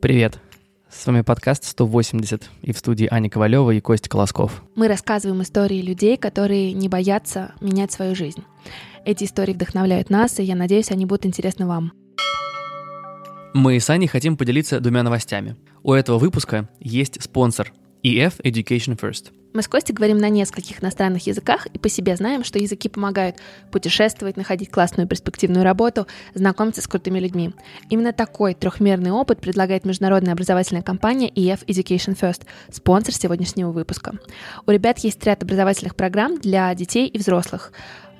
Привет! С вами подкаст 180 и в студии Аня Ковалева и Костя Колосков. Мы рассказываем истории людей, которые не боятся менять свою жизнь. Эти истории вдохновляют нас, и я надеюсь, они будут интересны вам. Мы с Аней хотим поделиться двумя новостями. У этого выпуска есть спонсор EF Education First – мы с Костей говорим на нескольких иностранных языках и по себе знаем, что языки помогают путешествовать, находить классную перспективную работу, знакомиться с крутыми людьми. Именно такой трехмерный опыт предлагает международная образовательная компания EF Education First, спонсор сегодняшнего выпуска. У ребят есть ряд образовательных программ для детей и взрослых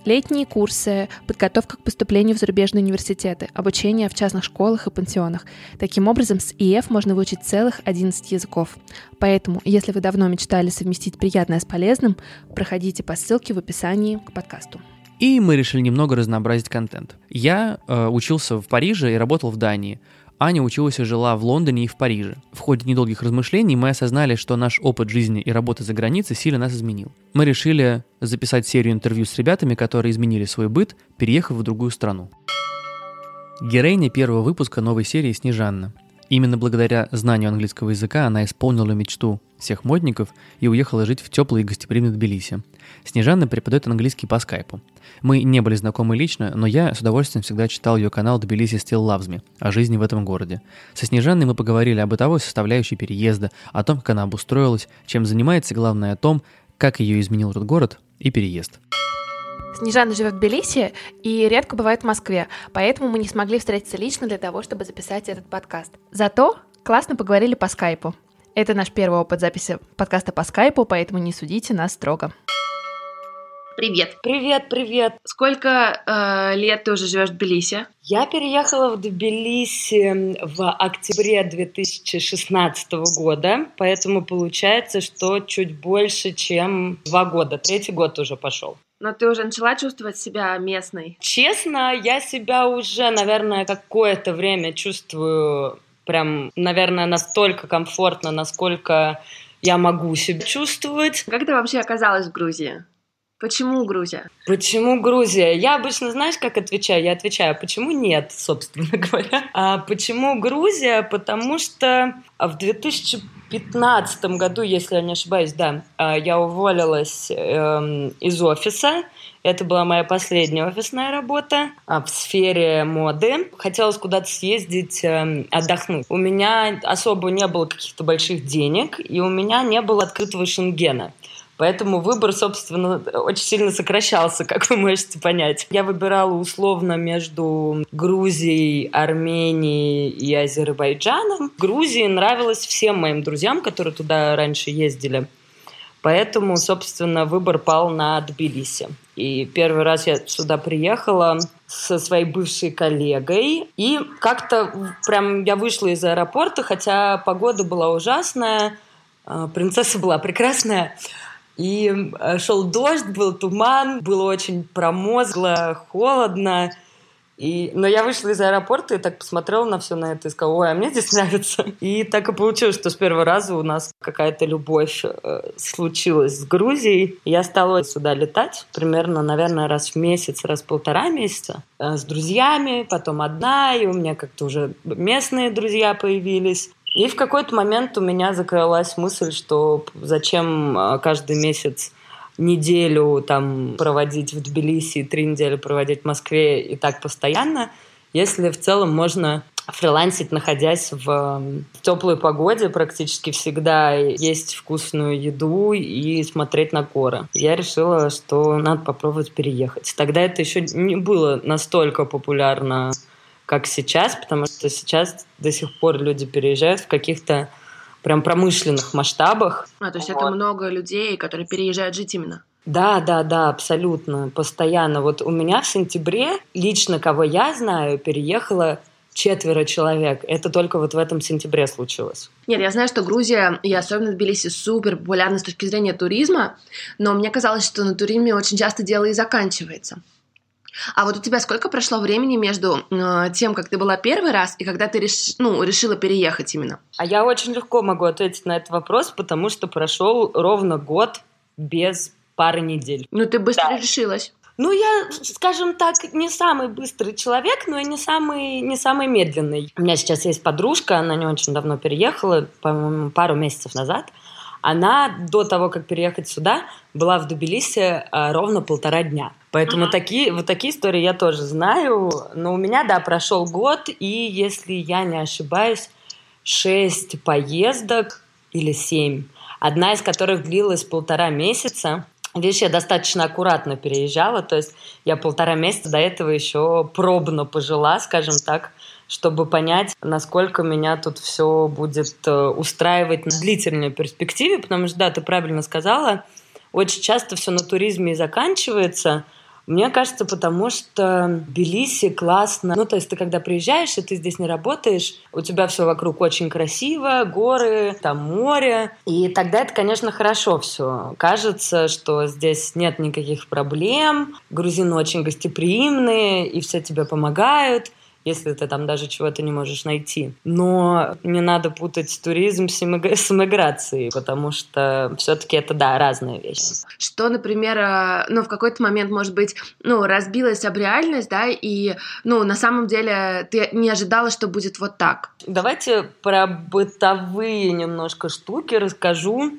летние курсы, подготовка к поступлению в зарубежные университеты, обучение в частных школах и пансионах. Таким образом, с ИЭФ можно выучить целых 11 языков. Поэтому, если вы давно мечтали совместить приятное с полезным, проходите по ссылке в описании к подкасту. И мы решили немного разнообразить контент. Я э, учился в Париже и работал в Дании. Аня училась и жила в Лондоне и в Париже. В ходе недолгих размышлений мы осознали, что наш опыт жизни и работы за границей сильно нас изменил. Мы решили записать серию интервью с ребятами, которые изменили свой быт, переехав в другую страну. Героиня первого выпуска новой серии Снежанна. Именно благодаря знанию английского языка она исполнила мечту всех модников и уехала жить в теплый и гостеприимный Тбилиси. Снежана преподает английский по скайпу. Мы не были знакомы лично, но я с удовольствием всегда читал ее канал Тбилиси Still Loves Me о жизни в этом городе. Со Снежанной мы поговорили о бытовой составляющей переезда, о том, как она обустроилась, чем занимается главное о том, как ее изменил этот город и переезд. Снежана живет в Тбилиси и редко бывает в Москве, поэтому мы не смогли встретиться лично для того, чтобы записать этот подкаст. Зато классно поговорили по скайпу. Это наш первый опыт записи подкаста по скайпу, поэтому не судите нас строго. Привет. Привет, привет. Сколько э, лет ты уже живешь в Тбилиси? Я переехала в Тбилиси в октябре 2016 года, поэтому получается, что чуть больше, чем два года. Третий год уже пошел. Но ты уже начала чувствовать себя местной? Честно, я себя уже, наверное, какое-то время чувствую прям, наверное, настолько комфортно, насколько я могу себя чувствовать. Как ты вообще оказалась в Грузии? Почему Грузия? Почему Грузия? Я обычно, знаешь, как отвечаю? Я отвечаю, почему нет, собственно говоря. А почему Грузия? Потому что в 2015 году, если я не ошибаюсь, да, а, я уволилась э, из офиса. Это была моя последняя офисная работа а, в сфере моды. Хотелось куда-то съездить, э, отдохнуть. У меня особо не было каких-то больших денег, и у меня не было открытого шенгена. Поэтому выбор, собственно, очень сильно сокращался, как вы можете понять. Я выбирала условно между Грузией, Арменией и Азербайджаном. Грузии нравилось всем моим друзьям, которые туда раньше ездили. Поэтому, собственно, выбор пал на Тбилиси. И первый раз я сюда приехала со своей бывшей коллегой. И как-то прям я вышла из аэропорта, хотя погода была ужасная, а, принцесса была прекрасная. И э, шел дождь, был туман, было очень промозгло, холодно. И, но я вышла из аэропорта и так посмотрела на все на это и сказала, ой, а мне здесь нравится. И так и получилось, что с первого раза у нас какая-то любовь э, случилась с Грузией. Я стала сюда летать примерно, наверное, раз в месяц, раз в полтора месяца э, с друзьями, потом одна, и у меня как-то уже местные друзья появились. И в какой-то момент у меня закралась мысль, что зачем а, каждый месяц неделю там проводить в Тбилиси, три недели проводить в Москве и так постоянно, если в целом можно фрилансить, находясь в теплой погоде, практически всегда есть вкусную еду и смотреть на горы. Я решила, что надо попробовать переехать. Тогда это еще не было настолько популярно как сейчас, потому что сейчас до сих пор люди переезжают в каких-то прям промышленных масштабах. А, то есть вот. это много людей, которые переезжают жить именно? Да, да, да, абсолютно, постоянно. Вот у меня в сентябре, лично кого я знаю, переехало четверо человек. Это только вот в этом сентябре случилось. Нет, я знаю, что Грузия, и особенно Тбилиси, супер популярна с точки зрения туризма, но мне казалось, что на туризме очень часто дело и заканчивается. А вот у тебя сколько прошло времени между э, тем, как ты была первый раз, и когда ты реш... ну, решила переехать именно? А я очень легко могу ответить на этот вопрос, потому что прошел ровно год без пары недель. Ну, ты быстро да. решилась. Ну, я, скажем так, не самый быстрый человек, но и не самый, не самый медленный. У меня сейчас есть подружка, она не очень давно переехала, по-моему, пару месяцев назад. Она до того, как переехать сюда, была в Тбилиси а, ровно полтора дня. Поэтому mm-hmm. такие, вот такие истории я тоже знаю. Но у меня, да, прошел год, и если я не ошибаюсь, шесть поездок или семь, одна из которых длилась полтора месяца. Видишь, я достаточно аккуратно переезжала, то есть я полтора месяца до этого еще пробно пожила, скажем так, чтобы понять, насколько меня тут все будет э, устраивать на длительной перспективе, потому что, да, ты правильно сказала, очень часто все на туризме и заканчивается – мне кажется, потому что Тбилиси классно. Ну, то есть ты когда приезжаешь, и ты здесь не работаешь, у тебя все вокруг очень красиво, горы, там море. И тогда это, конечно, хорошо все. Кажется, что здесь нет никаких проблем, грузины очень гостеприимные, и все тебе помогают если ты там даже чего-то не можешь найти. Но не надо путать туризм с, иммиг... с иммиграцией, потому что все-таки это, да, разные вещи. Что, например, э, ну, в какой-то момент, может быть, ну, разбилась об реальность, да, и, ну, на самом деле ты не ожидала, что будет вот так. Давайте про бытовые немножко штуки расскажу.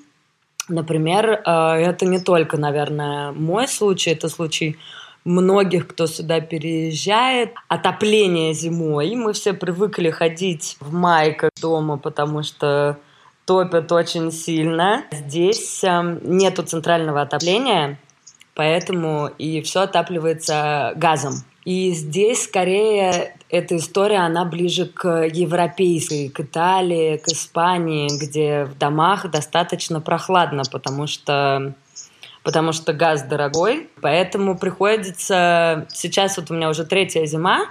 Например, э, это не только, наверное, мой случай, это случай многих, кто сюда переезжает. Отопление зимой. Мы все привыкли ходить в майках дома, потому что топят очень сильно. Здесь э, нету центрального отопления, поэтому и все отапливается газом. И здесь скорее эта история, она ближе к европейской, к Италии, к Испании, где в домах достаточно прохладно, потому что потому что газ дорогой, поэтому приходится... Сейчас вот у меня уже третья зима,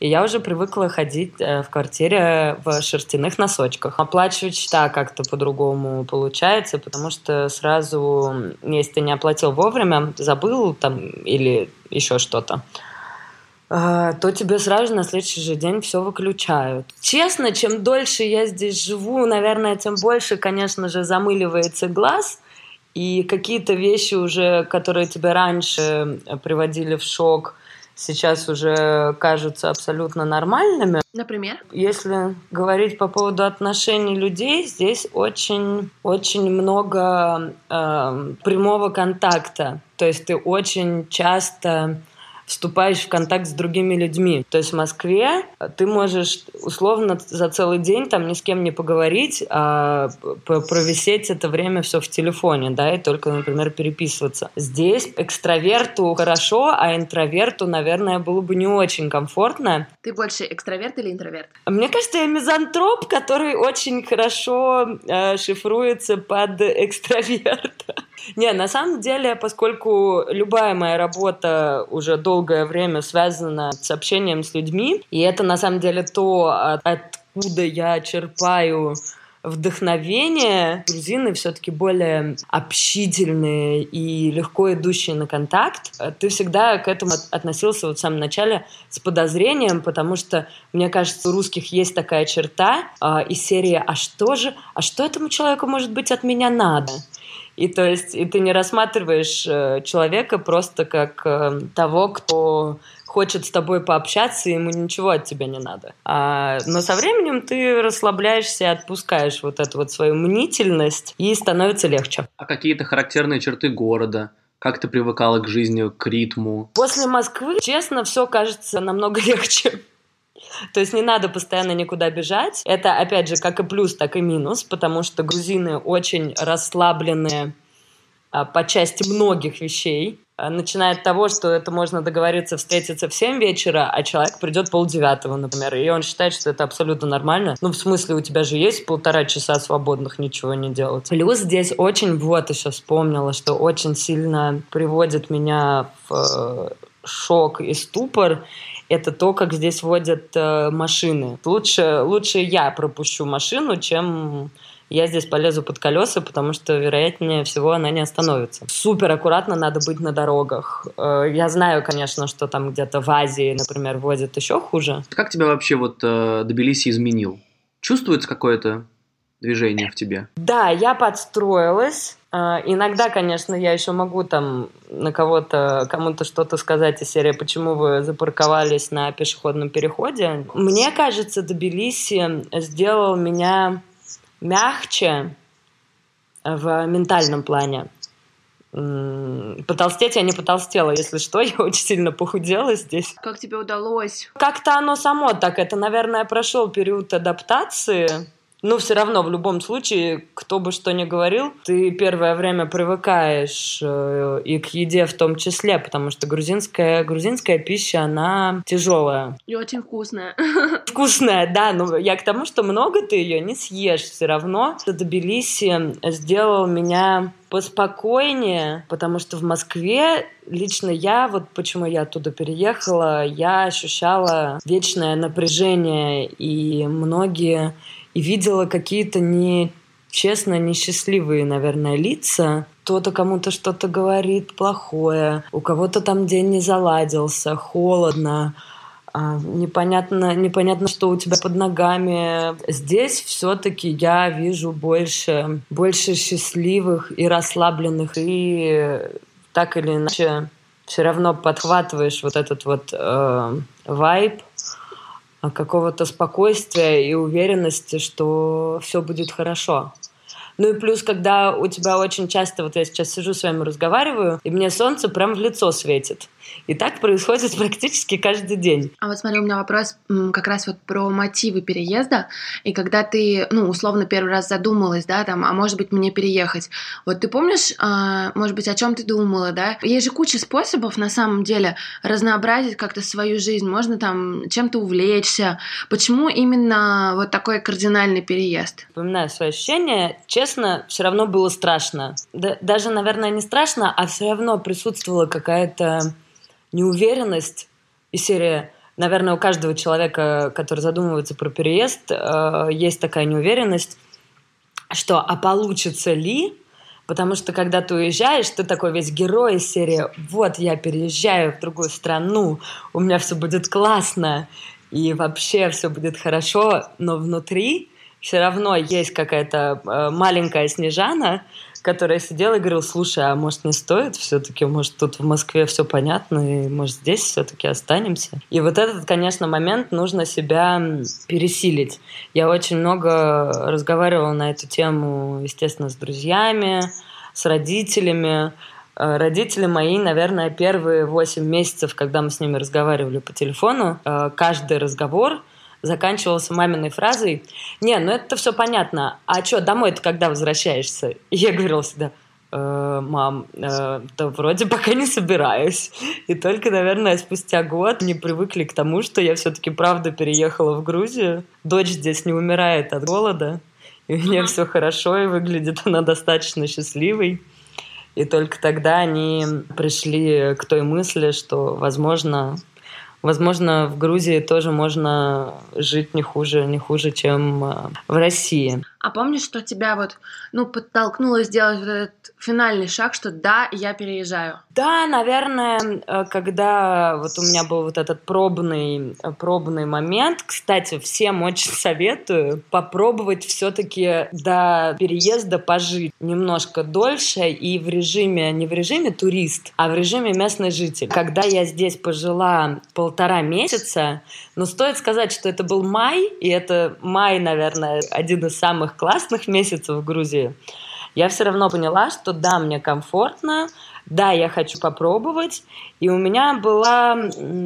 и я уже привыкла ходить э, в квартире в шерстяных носочках. Оплачивать счета как-то по-другому получается, потому что сразу, если ты не оплатил вовремя, забыл там или еще что-то, э, то тебе сразу на следующий же день все выключают. Честно, чем дольше я здесь живу, наверное, тем больше, конечно же, замыливается глаз – и какие-то вещи уже, которые тебя раньше приводили в шок, сейчас уже кажутся абсолютно нормальными. Например? Если говорить по поводу отношений людей, здесь очень, очень много э, прямого контакта. То есть ты очень часто вступаешь в контакт с другими людьми. То есть в Москве ты можешь условно за целый день там ни с кем не поговорить, а провисеть это время все в телефоне, да, и только, например, переписываться. Здесь экстраверту хорошо, а интроверту, наверное, было бы не очень комфортно. Ты больше экстраверт или интроверт? Мне кажется, я мизантроп, который очень хорошо э, шифруется под экстраверта. Не, на самом деле, поскольку любая моя работа уже долгое время связана с общением с людьми, и это на самом деле то, откуда я черпаю вдохновение. Грузины все-таки более общительные и легко идущие на контакт. Ты всегда к этому относился вот в самом начале с подозрением, потому что, мне кажется, у русских есть такая черта э, из серии «А что же? А что этому человеку, может быть, от меня надо?» И то есть и ты не рассматриваешь э, человека просто как э, того, кто хочет с тобой пообщаться, ему ничего от тебя не надо. А, но со временем ты расслабляешься и отпускаешь вот эту вот свою мнительность, и становится легче. А какие-то характерные черты города? Как ты привыкала к жизни, к ритму? После Москвы, честно, все кажется намного легче. То есть не надо постоянно никуда бежать. Это, опять же, как и плюс, так и минус, потому что грузины очень расслабленные а, по части многих вещей. А, начиная от того, что это можно договориться встретиться в 7 вечера, а человек придет полдевятого, например, и он считает, что это абсолютно нормально. Ну, в смысле, у тебя же есть полтора часа свободных ничего не делать. Плюс здесь очень, вот еще вспомнила, что очень сильно приводит меня в э, шок и ступор, это то, как здесь водят э, машины. Лучше, лучше я пропущу машину, чем я здесь полезу под колеса, потому что, вероятнее всего, она не остановится. Супер аккуратно надо быть на дорогах. Э, я знаю, конечно, что там где-то в Азии, например, возят еще хуже. Как тебя вообще вот э, Тбилиси изменил? Чувствуется какое-то движение в тебе? Да, я подстроилась. А, иногда, конечно, я еще могу там на кого-то, кому-то что-то сказать из серии, почему вы запарковались на пешеходном переходе. Мне кажется, Тбилиси сделал меня мягче в ментальном плане. Потолстеть я не потолстела, если что, я очень сильно похудела здесь. Как тебе удалось? Как-то оно само так. Это, наверное, прошел период адаптации ну, все равно, в любом случае, кто бы что ни говорил, ты первое время привыкаешь э, и к еде в том числе, потому что грузинская, грузинская пища, она тяжелая. И очень вкусная. Вкусная, да, но я к тому, что много ты ее не съешь все равно. Тбилиси сделал меня поспокойнее, потому что в Москве лично я, вот почему я оттуда переехала, я ощущала вечное напряжение, и многие и видела какие-то не честно несчастливые, наверное, лица. Кто-то кому-то что-то говорит плохое, у кого-то там день не заладился, холодно, а, непонятно, непонятно, что у тебя под ногами. Здесь все-таки я вижу больше, больше счастливых и расслабленных, и так или иначе все равно подхватываешь вот этот вот э, вайб какого-то спокойствия и уверенности, что все будет хорошо. Ну и плюс, когда у тебя очень часто, вот я сейчас сижу с вами разговариваю, и мне солнце прям в лицо светит. И так происходит практически каждый день. А вот смотри, у меня вопрос как раз вот про мотивы переезда. И когда ты, ну, условно, первый раз задумалась, да, там, а может быть, мне переехать. Вот ты помнишь, а, может быть, о чем ты думала, да? Есть же куча способов, на самом деле, разнообразить как-то свою жизнь. Можно там чем-то увлечься. Почему именно вот такой кардинальный переезд? Вспоминаю свои ощущения. Честно, все равно было страшно. Да, даже, наверное, не страшно, а все равно присутствовала какая-то неуверенность и серия наверное, у каждого человека, который задумывается про переезд, э, есть такая неуверенность, что а получится ли? Потому что когда ты уезжаешь, ты такой весь герой из серии «Вот я переезжаю в другую страну, у меня все будет классно, и вообще все будет хорошо», но внутри все равно есть какая-то э, маленькая Снежана, которая сидела и говорила, слушай, а может не стоит все-таки, может тут в Москве все понятно, и может здесь все-таки останемся. И вот этот, конечно, момент нужно себя пересилить. Я очень много разговаривала на эту тему, естественно, с друзьями, с родителями. Э, родители мои, наверное, первые восемь месяцев, когда мы с ними разговаривали по телефону, э, каждый разговор — заканчивался маминой фразой «Не, ну это все понятно, а что, домой-то когда возвращаешься?» И я говорила всегда э, «Мам, э, да вроде пока не собираюсь». И только, наверное, спустя год не привыкли к тому, что я все-таки правда переехала в Грузию. Дочь здесь не умирает от голода, и у нее все хорошо, и выглядит она достаточно счастливой. И только тогда они пришли к той мысли, что, возможно, Возможно, в Грузии тоже можно жить не хуже, не хуже, чем э, в России. А помнишь, что тебя вот, ну, подтолкнуло сделать вот этот финальный шаг, что да, я переезжаю? Да, наверное, э, когда вот у меня был вот этот пробный, э, пробный момент, кстати, всем очень советую попробовать все-таки до переезда пожить немножко дольше и в режиме, не в режиме турист, а в режиме местный житель. Когда я здесь пожила полтора месяца, но стоит сказать, что это был май, и это май, наверное, один из самых классных месяцев в Грузии. Я все равно поняла, что да, мне комфортно, да, я хочу попробовать. И у меня была,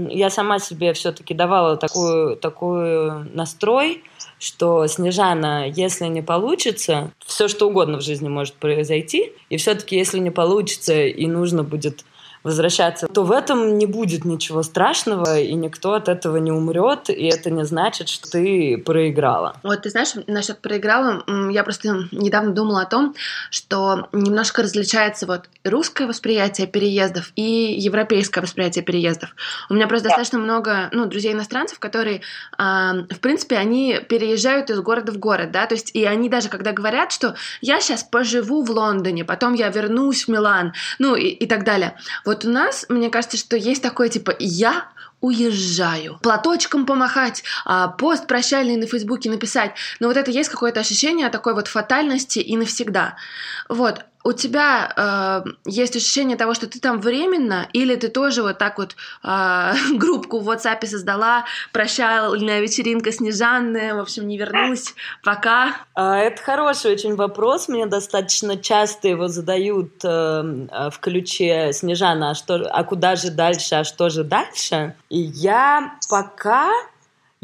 я сама себе все-таки давала такую, такой настрой, что Снежана, если не получится, все что угодно в жизни может произойти, и все-таки если не получится и нужно будет возвращаться, то в этом не будет ничего страшного, и никто от этого не умрет, и это не значит, что ты проиграла. Вот ты знаешь, насчет проиграла, я просто недавно думала о том, что немножко различается вот русское восприятие переездов и европейское восприятие переездов. У меня просто да. достаточно много, ну, друзей иностранцев, которые, э, в принципе, они переезжают из города в город, да, то есть и они даже когда говорят, что я сейчас поживу в Лондоне, потом я вернусь в Милан, ну и, и так далее. Вот у нас, мне кажется, что есть такое типа «я уезжаю. Платочком помахать, а, пост прощальный на Фейсбуке написать. Но вот это есть какое-то ощущение такой вот фатальности и навсегда. Вот. У тебя э, есть ощущение того, что ты там временно, или ты тоже вот так вот э, группку в WhatsApp создала, прощальная вечеринка Снежанны, в общем, не вернусь, пока? А, это хороший очень вопрос, мне достаточно часто его задают э, э, в ключе Снежана, а, что, а куда же дальше, а что же дальше? И я пока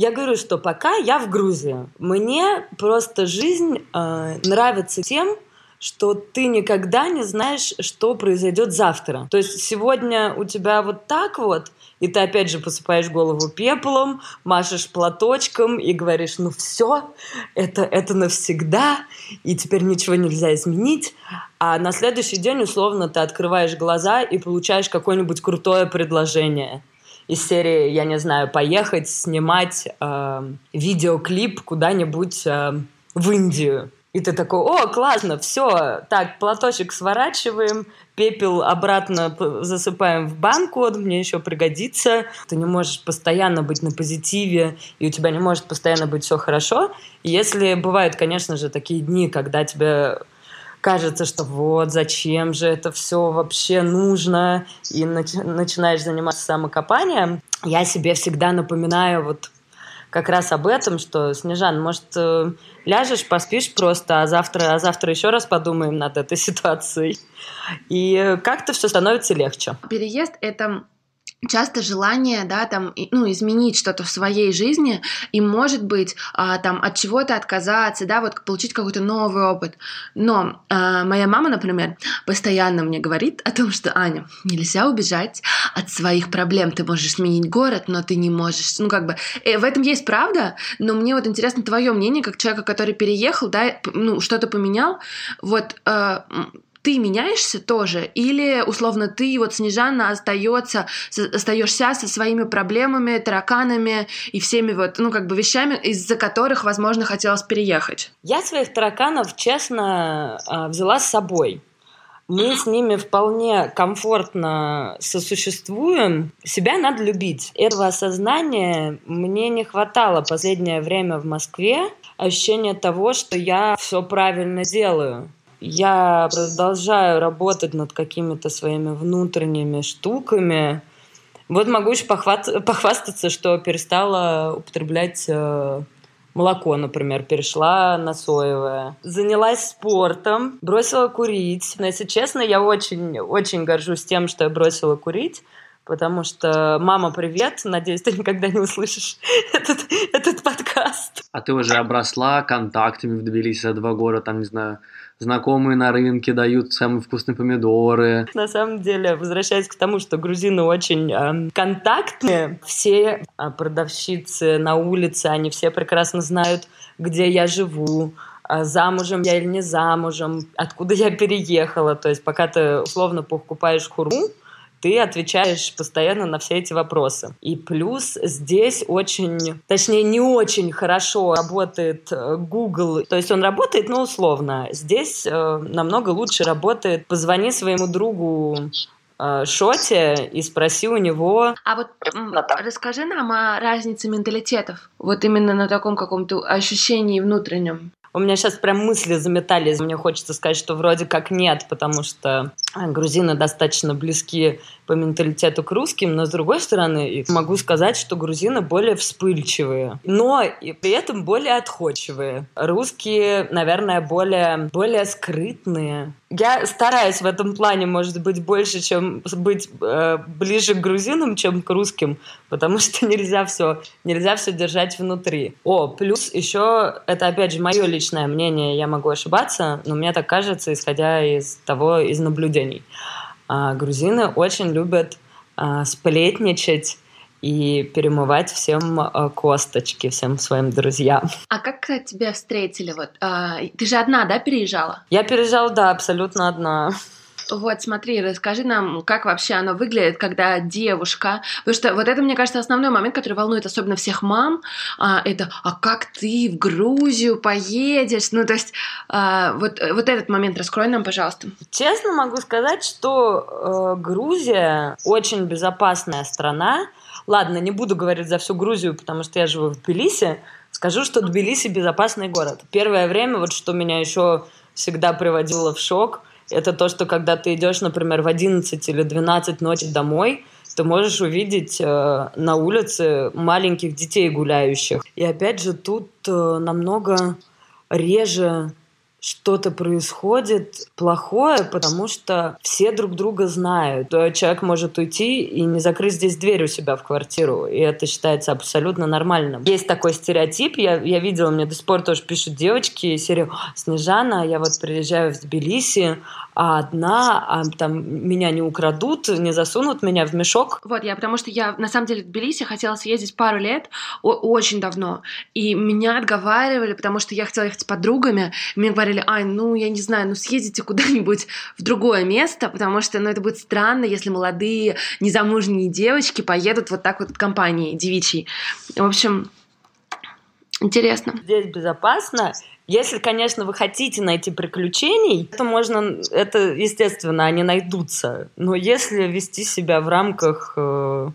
я говорю, что пока я в Грузии. Мне просто жизнь э, нравится тем, что ты никогда не знаешь, что произойдет завтра. То есть сегодня у тебя вот так вот, и ты опять же посыпаешь голову пеплом, машешь платочком и говоришь, ну все, это, это навсегда, и теперь ничего нельзя изменить. А на следующий день, условно, ты открываешь глаза и получаешь какое-нибудь крутое предложение из серии, я не знаю, поехать снимать э, видеоклип куда-нибудь э, в Индию. И ты такой, о, классно, все, так, платочек сворачиваем, пепел обратно засыпаем в банку, он мне еще пригодится. Ты не можешь постоянно быть на позитиве, и у тебя не может постоянно быть все хорошо. Если бывают, конечно же, такие дни, когда тебе кажется, что вот зачем же это все вообще нужно, и начи- начинаешь заниматься самокопанием, я себе всегда напоминаю вот как раз об этом, что, Снежан, может, э, ляжешь, поспишь просто, а завтра, а завтра еще раз подумаем над этой ситуацией. И как-то все становится легче. Переезд — это часто желание, да, там, ну, изменить что-то в своей жизни, и, может быть, а, там, от чего-то отказаться, да, вот получить какой-то новый опыт. Но а, моя мама, например, постоянно мне говорит о том, что, Аня, нельзя убежать от своих проблем. Ты можешь сменить город, но ты не можешь, ну, как бы, э, в этом есть правда, но мне вот интересно твое мнение, как человека, который переехал, да, ну, что-то поменял, вот, э, ты меняешься тоже, или условно ты вот Снежана остается, остаешься со своими проблемами, тараканами и всеми вот, ну как бы вещами, из-за которых, возможно, хотелось переехать? Я своих тараканов, честно, а, взяла с собой. Мы с ними вполне комфортно сосуществуем. Себя надо любить. Этого осознания мне не хватало последнее время в Москве. Ощущение того, что я все правильно делаю я продолжаю работать над какими-то своими внутренними штуками. Вот могу еще похват... похвастаться, что перестала употреблять э, молоко, например, перешла на соевое. Занялась спортом, бросила курить. Но, если честно, я очень, очень горжусь тем, что я бросила курить, потому что «Мама, привет!» Надеюсь, ты никогда не услышишь этот, этот подкаст. А ты уже обросла контактами в Тбилиси за два года, там, не знаю, знакомые на рынке дают самые вкусные помидоры. На самом деле, возвращаясь к тому, что грузины очень э, контактные, все э, продавщицы на улице, они все прекрасно знают, где я живу, а замужем я или не замужем, откуда я переехала. То есть пока ты условно покупаешь хурму, ты отвечаешь постоянно на все эти вопросы. И плюс здесь очень, точнее не очень хорошо работает э, Google, то есть он работает, но условно. Здесь э, намного лучше работает «позвони своему другу э, Шоте и спроси у него. А вот расскажи нам о разнице менталитетов. Вот именно на таком каком-то ощущении внутреннем. У меня сейчас прям мысли заметались. Мне хочется сказать, что вроде как нет, потому что грузины достаточно близки по менталитету к русским, но с другой стороны могу сказать, что грузины более вспыльчивые, но и при этом более отходчивые. Русские, наверное, более, более скрытные. Я стараюсь в этом плане, может быть, больше, чем быть э, ближе к грузинам, чем к русским, потому что нельзя все, нельзя все держать внутри. О, плюс еще, это опять же мое личное мнение, я могу ошибаться, но мне так кажется, исходя из того, из наблюдений. А, грузины очень любят а, сплетничать и перемывать всем а, косточки, всем своим друзьям. А как тебя встретили? Вот, а, ты же одна, да, переезжала? Я переезжала, да, абсолютно одна. Вот, смотри, расскажи нам, как вообще оно выглядит, когда девушка... Потому что вот это, мне кажется, основной момент, который волнует особенно всех мам. А, это, а как ты в Грузию поедешь? Ну, то есть, а, вот, вот этот момент раскрой нам, пожалуйста. Честно могу сказать, что э, Грузия очень безопасная страна. Ладно, не буду говорить за всю Грузию, потому что я живу в Тбилиси. Скажу, что Тбилиси безопасный город. Первое время, вот что меня еще всегда приводило в шок – Это то, что когда ты идешь, например, в 11 или 12 ночи домой, ты можешь увидеть э, на улице маленьких детей гуляющих. И опять же, тут э, намного реже что-то происходит плохое, потому что все друг друга знают. Человек может уйти и не закрыть здесь дверь у себя в квартиру, и это считается абсолютно нормальным. Есть такой стереотип, я, я видела, мне до сих пор тоже пишут девочки, серию «Снежана, я вот приезжаю в Тбилиси, а одна, а там меня не украдут, не засунут меня в мешок». Вот, я потому что я на самом деле в Тбилиси хотела съездить пару лет, очень давно, и меня отговаривали, потому что я хотела ехать с подругами, мне говорили, Ань, ну, я не знаю, ну, съездите куда-нибудь в другое место, потому что, ну, это будет странно, если молодые, незамужние девочки поедут вот так вот в компании девичьей. В общем, интересно. Здесь безопасно, если, конечно, вы хотите найти приключений, то можно, это, естественно, они найдутся. Но если вести себя в рамках, э,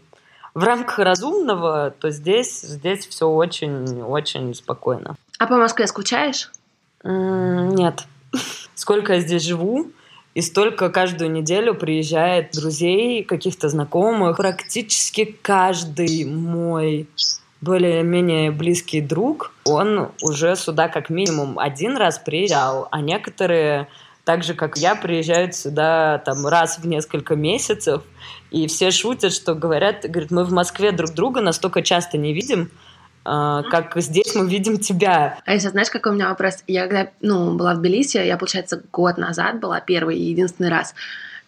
в рамках разумного, то здесь, здесь все очень-очень спокойно. А по Москве скучаешь? Нет. Сколько я здесь живу, и столько каждую неделю приезжает друзей, каких-то знакомых. Практически каждый мой более-менее близкий друг, он уже сюда как минимум один раз приезжал, а некоторые так же, как я, приезжают сюда там раз в несколько месяцев, и все шутят, что говорят, говорят, мы в Москве друг друга настолько часто не видим, Uh, как здесь мы видим тебя. А если знаешь, какой у меня вопрос? Я когда ну, была в Тбилиси, я, получается, год назад была первый и единственный раз.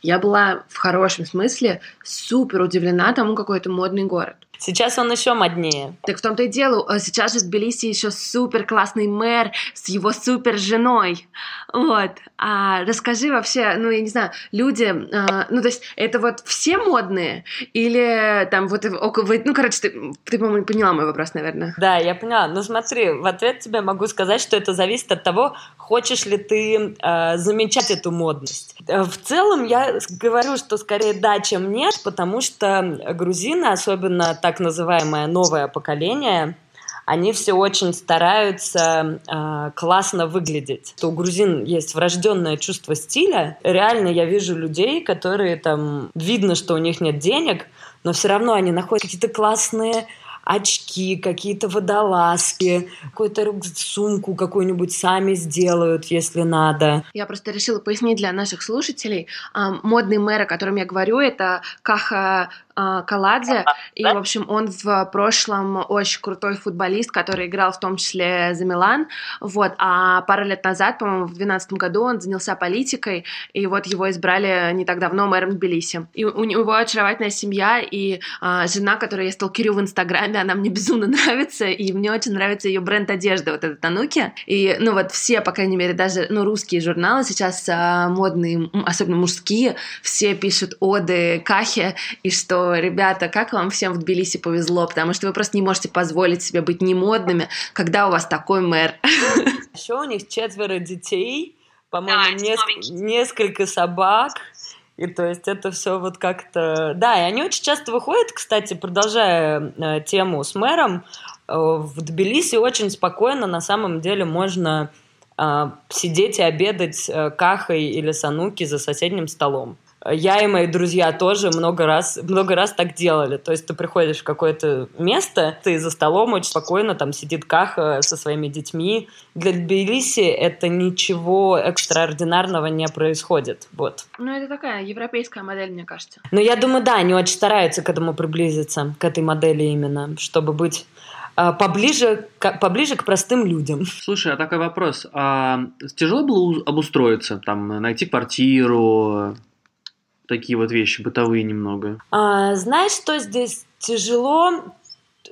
Я была в хорошем смысле супер удивлена тому, какой это модный город. Сейчас он еще моднее. Так в том-то и дело. Э, сейчас же в Тбилиси еще супер классный мэр с его супер женой. Вот. А расскажи вообще, ну, я не знаю, люди, а, ну, то есть это вот все модные? Или там вот, около, ну, короче, ты, ты по-моему, поняла мой вопрос, наверное. Да, я поняла. Ну, смотри, в ответ тебе могу сказать, что это зависит от того, хочешь ли ты э, замечать эту модность. Э, в целом я говорю, что скорее да, чем нет, потому что грузины, особенно так называемое новое поколение, они все очень стараются э, классно выглядеть. У грузин есть врожденное чувство стиля. Реально я вижу людей, которые там видно, что у них нет денег, но все равно они находят какие-то классные очки, какие-то водолазки, какую-то сумку какую-нибудь сами сделают, если надо. Я просто решила пояснить для наших слушателей. Модный мэр, о котором я говорю, это Каха а, Каладзе, и, в общем, он в прошлом очень крутой футболист, который играл в том числе за Милан, вот, а пару лет назад, по-моему, в 2012 году он занялся политикой, и вот его избрали не так давно мэром Тбилиси. И у него очаровательная семья, и а, жена, которую я сталкерю в Инстаграме, она мне безумно нравится, и мне очень нравится ее бренд одежды, вот этот Тануки, и, ну, вот все, по крайней мере, даже, ну, русские журналы сейчас а, модные, особенно мужские, все пишут оды Кахе, и что ребята, как вам всем в Тбилиси повезло, потому что вы просто не можете позволить себе быть немодными, когда у вас такой мэр. Еще у них четверо детей, по-моему, да, неск- несколько собак. И то есть это все вот как-то... Да, и они очень часто выходят, кстати, продолжая э, тему с мэром, э, в Тбилиси очень спокойно на самом деле можно э, сидеть и обедать э, кахой или сануки за соседним столом я и мои друзья тоже много раз, много раз так делали. То есть ты приходишь в какое-то место, ты за столом очень спокойно, там сидит Каха со своими детьми. Для Тбилиси это ничего экстраординарного не происходит. Вот. Ну, это такая европейская модель, мне кажется. Но я думаю, да, они очень стараются к этому приблизиться, к этой модели именно, чтобы быть а, поближе, поближе к простым людям. Слушай, а такой вопрос. А тяжело было обустроиться, там, найти квартиру, такие вот вещи бытовые немного? А, знаешь, что здесь тяжело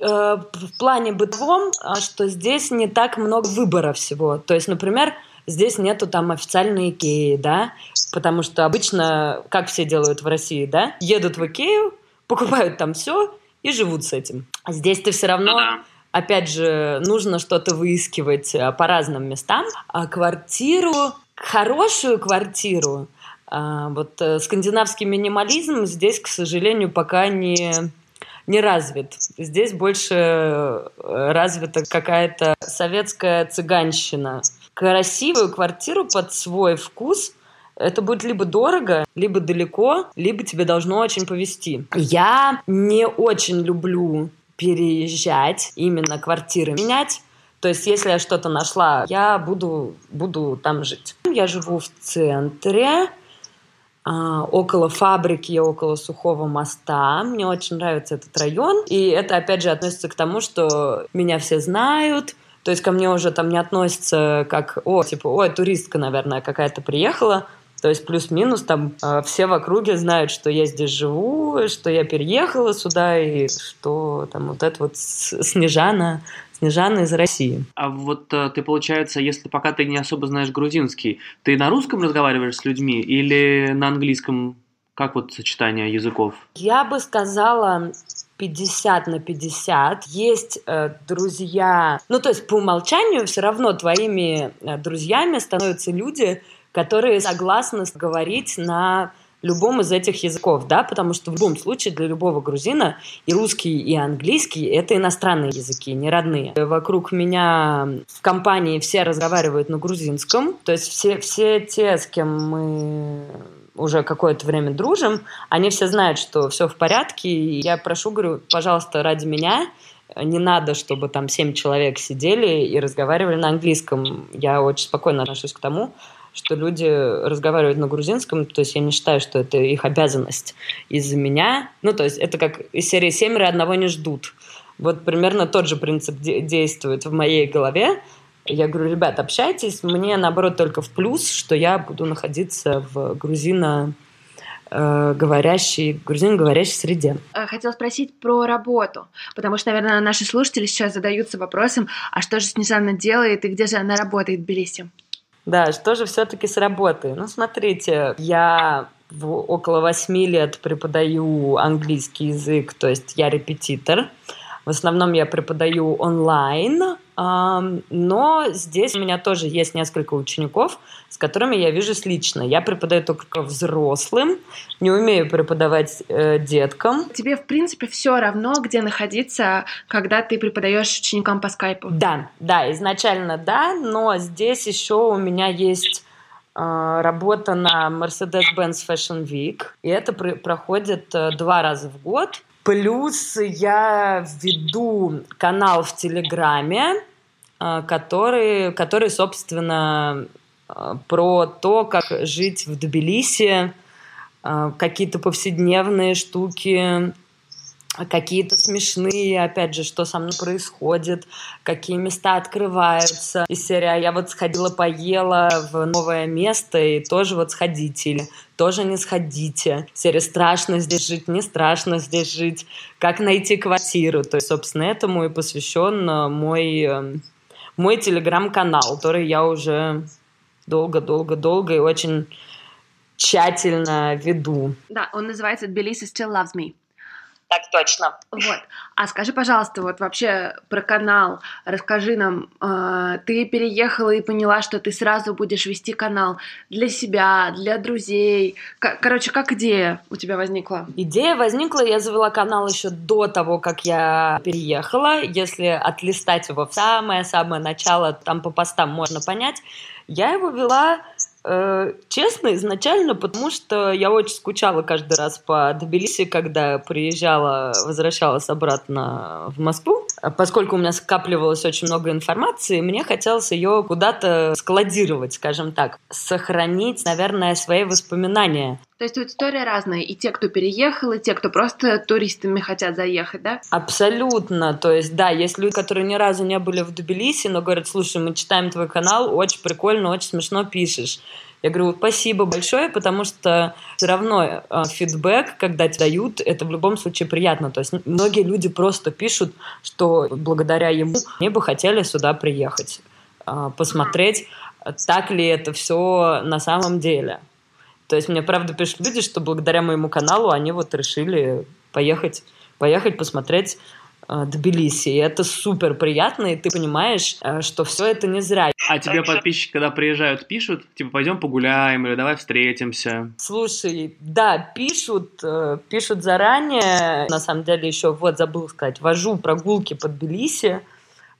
э, в плане бытовом, а, что здесь не так много выбора всего. То есть, например, здесь нету там официальной Икеи, да, потому что обычно, как все делают в России, да, едут в Икею, покупают там все и живут с этим. А здесь ты все равно... Ну опять же, нужно что-то выискивать э, по разным местам. А квартиру, хорошую квартиру, вот э, скандинавский минимализм здесь, к сожалению, пока не, не развит. Здесь больше э, развита какая-то советская цыганщина. Красивую квартиру под свой вкус это будет либо дорого, либо далеко, либо тебе должно очень повезти. Я не очень люблю переезжать, именно квартиры менять. То есть, если я что-то нашла, я буду, буду там жить. Я живу в центре, а, около фабрики, около Сухого моста. Мне очень нравится этот район. И это, опять же, относится к тому, что меня все знают, то есть ко мне уже там не относится как, о, типа, ой, туристка, наверное, какая-то приехала. То есть плюс-минус там э, все в округе знают, что я здесь живу, что я переехала сюда, и что там вот это вот Снежана, Снежана из России. А вот э, ты, получается, если пока ты не особо знаешь грузинский, ты на русском разговариваешь с людьми или на английском? Как вот сочетание языков? Я бы сказала 50 на 50. Есть э, друзья, ну то есть по умолчанию все равно твоими э, друзьями становятся люди, которые согласны говорить на любом из этих языков, да, потому что в любом случае для любого грузина и русский, и английский — это иностранные языки, не родные. Вокруг меня в компании все разговаривают на грузинском, то есть все, все те, с кем мы уже какое-то время дружим, они все знают, что все в порядке, и я прошу, говорю, пожалуйста, ради меня не надо, чтобы там семь человек сидели и разговаривали на английском. Я очень спокойно отношусь к тому, что люди разговаривают на грузинском, то есть я не считаю, что это их обязанность из-за меня. Ну, то есть это как из серии «Семеро одного не ждут». Вот примерно тот же принцип де- действует в моей голове. Я говорю, ребят, общайтесь, мне наоборот только в плюс, что я буду находиться в грузино э, говорящей, грузин говорящей среде. Э, хотела спросить про работу, потому что, наверное, наши слушатели сейчас задаются вопросом, а что же Снежана делает и где же она работает в Тбилиси? Да, что же все-таки с работой? Ну, смотрите, я в около восьми лет преподаю английский язык, то есть я репетитор. В основном я преподаю онлайн, но здесь у меня тоже есть несколько учеников, с которыми я вижусь лично. Я преподаю только взрослым, не умею преподавать э, деткам. Тебе, в принципе, все равно, где находиться, когда ты преподаешь ученикам по скайпу? Да, да, изначально да, но здесь еще у меня есть э, работа на Mercedes-Benz Fashion Week, и это пр- проходит э, два раза в год. Плюс я веду канал в Телеграме, э, который, который собственно, э, про то, как жить в Тбилиси, э, какие-то повседневные штуки, какие-то смешные, опять же, что со мной происходит, какие места открываются. Из серии «А «Я вот сходила, поела в новое место, и тоже вот сходите» или «Тоже не сходите». Серия «Страшно здесь жить, не страшно здесь жить», «Как найти квартиру». То есть, собственно, этому и посвящен мой, э, мой телеграм-канал, который я уже долго-долго-долго и очень тщательно веду. Да, он называется «Tbilisi still loves me». Так точно. Вот. А скажи, пожалуйста, вот вообще про канал. Расскажи нам, э, ты переехала и поняла, что ты сразу будешь вести канал для себя, для друзей. К- короче, как идея у тебя возникла? Идея возникла, я завела канал еще до того, как я переехала. Если отлистать его в самое-самое начало, там по постам можно понять. Я его вела честно, изначально, потому что я очень скучала каждый раз по Тбилиси, когда приезжала, возвращалась обратно в Москву. А поскольку у меня скапливалось очень много информации, мне хотелось ее куда-то складировать, скажем так, сохранить, наверное, свои воспоминания. То есть аудитория разная, и те, кто переехал, и те, кто просто туристами хотят заехать, да? Абсолютно. То есть, да, есть люди, которые ни разу не были в Тбилиси, но говорят, слушай, мы читаем твой канал, очень прикольно, очень смешно пишешь. Я говорю, спасибо большое, потому что все равно э, фидбэк, когда тебе дают, это в любом случае приятно. То есть многие люди просто пишут, что благодаря ему они бы хотели сюда приехать, э, посмотреть, так ли это все на самом деле. То есть мне правда пишут люди, что благодаря моему каналу они вот решили поехать, поехать посмотреть э, Тбилиси. И это супер приятно, и ты понимаешь, э, что все это не зря. А тебе подписчики, когда приезжают, пишут, типа, пойдем погуляем или давай встретимся? Слушай, да, пишут, э, пишут заранее. На самом деле еще, вот, забыл сказать, вожу прогулки по Тбилиси.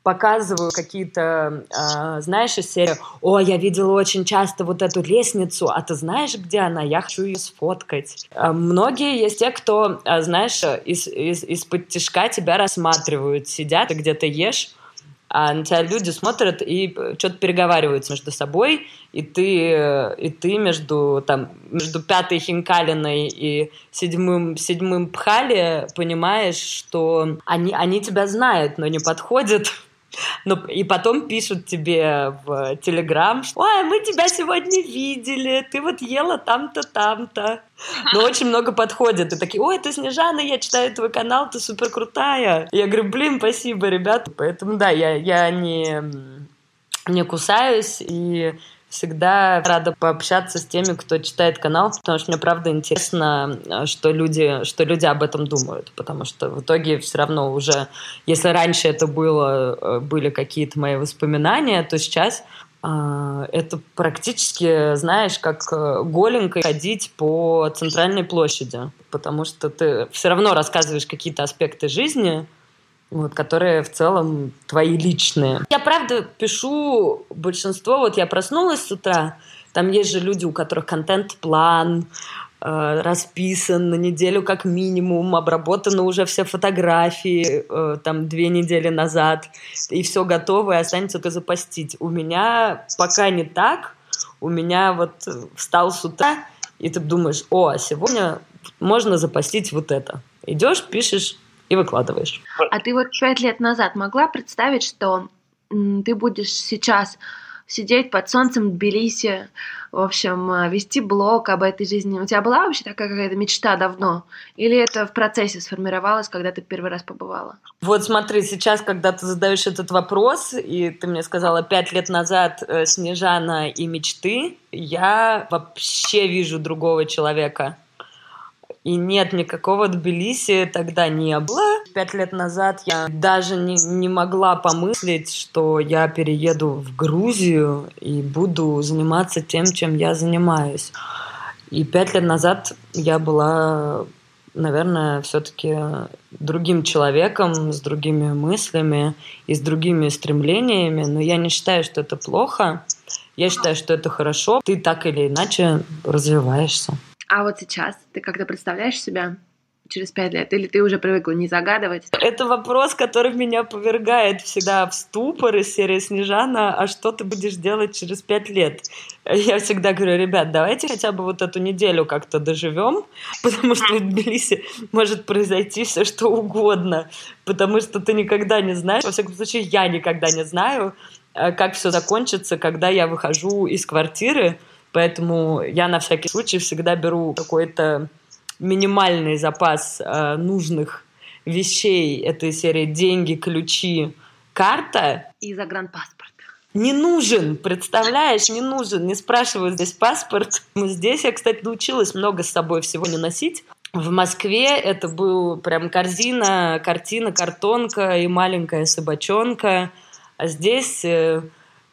Показываю какие-то, э, знаешь, из серии, о, я видела очень часто вот эту лестницу, а ты знаешь, где она? Я хочу ее сфоткать. Э, многие есть те, кто, э, знаешь, из, из, из-под тяжка тебя рассматривают, сидят, и где-то ешь, а на тебя люди смотрят и что-то переговариваются между собой, и ты, и ты между, там, между пятой хинкалиной и седьмым, седьмым пхали понимаешь, что они, они тебя знают, но не подходят ну, и потом пишут тебе в Телеграм, что «Ой, мы тебя сегодня видели, ты вот ела там-то, там-то». Но очень много подходит. И такие «Ой, ты Снежана, я читаю твой канал, ты супер крутая». Я говорю «Блин, спасибо, ребята». Поэтому да, я, я не, не кусаюсь и всегда рада пообщаться с теми, кто читает канал, потому что мне правда интересно, э, что люди, что люди об этом думают, потому что в итоге все равно уже, если раньше это было, э, были какие-то мои воспоминания, то сейчас э, это практически, знаешь, как голенькой ходить по центральной площади, потому что ты все равно рассказываешь какие-то аспекты жизни, вот, которые в целом твои личные. Я, правда, пишу большинство, вот я проснулась с утра, там есть же люди, у которых контент-план, э, расписан на неделю как минимум, обработаны уже все фотографии э, там две недели назад, и все готово, и останется только запостить. У меня пока не так, у меня вот встал с утра, и ты думаешь, о, а сегодня можно запостить вот это. Идешь, пишешь и выкладываешь. А ты вот пять лет назад могла представить, что ты будешь сейчас сидеть под солнцем в Тбилиси, в общем, э, вести блог об этой жизни. У тебя была вообще такая какая-то мечта давно? Или это в процессе сформировалось, когда ты первый раз побывала? Вот смотри, сейчас, когда ты задаешь этот вопрос, и ты мне сказала пять лет назад э, Снежана и мечты, я вообще вижу другого человека. И нет, никакого Тбилиси тогда не было. Пять лет назад я даже не, не могла помыслить, что я перееду в Грузию и буду заниматься тем, чем я занимаюсь. И пять лет назад я была, наверное, все-таки другим человеком, с другими мыслями и с другими стремлениями. Но я не считаю, что это плохо. Я считаю, что это хорошо. Ты так или иначе развиваешься. А вот сейчас ты как-то представляешь себя через пять лет? Или ты уже привыкла не загадывать? Это вопрос, который меня повергает всегда в ступор из серии Снежана, а что ты будешь делать через пять лет? Я всегда говорю, ребят, давайте хотя бы вот эту неделю как-то доживем, потому что в Тбилиси может произойти все что угодно, потому что ты никогда не знаешь, во всяком случае, я никогда не знаю, э, как все закончится, когда я выхожу из квартиры, Поэтому я на всякий случай всегда беру какой-то минимальный запас э, нужных вещей этой серии деньги, ключи, карта. И загранпаспорт. Не нужен, представляешь, не нужен. Не спрашивают здесь паспорт. Здесь я, кстати, научилась много с собой всего не носить. В Москве это был прям корзина, картина, картонка и маленькая собачонка. А здесь э,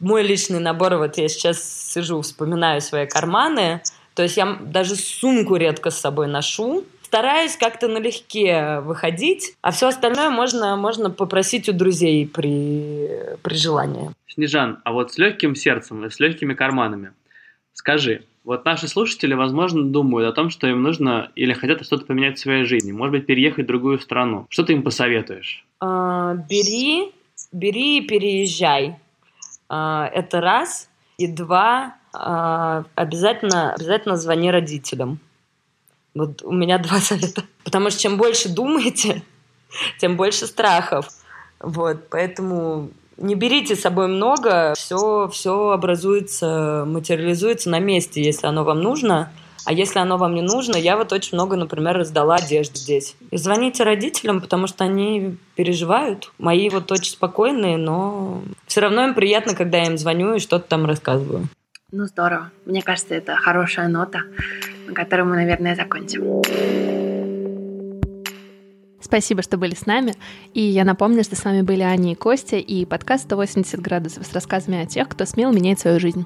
мой личный набор, вот я сейчас сижу, вспоминаю свои карманы, то есть я даже сумку редко с собой ношу, стараюсь как-то налегке выходить, а все остальное можно, можно попросить у друзей при, при желании. Снежан, а вот с легким сердцем и с легкими карманами, скажи, вот наши слушатели, возможно, думают о том, что им нужно или хотят что-то поменять в своей жизни, может быть, переехать в другую страну. Что ты им посоветуешь? А, бери, бери и переезжай. А, это раз. И два, а, обязательно, обязательно звони родителям. Вот у меня два совета. Потому что чем больше думаете, тем больше страхов. Вот, поэтому не берите с собой много, все, все образуется, материализуется на месте, если оно вам нужно. А если оно вам не нужно, я вот очень много, например, раздала одежды здесь. И звоните родителям, потому что они переживают. Мои вот очень спокойные, но все равно им приятно, когда я им звоню и что-то там рассказываю. Ну, здорово. Мне кажется, это хорошая нота, на которой мы, наверное, закончим. Спасибо, что были с нами. И я напомню, что с вами были Аня и Костя и подкаст «180 градусов» с рассказами о тех, кто смел менять свою жизнь.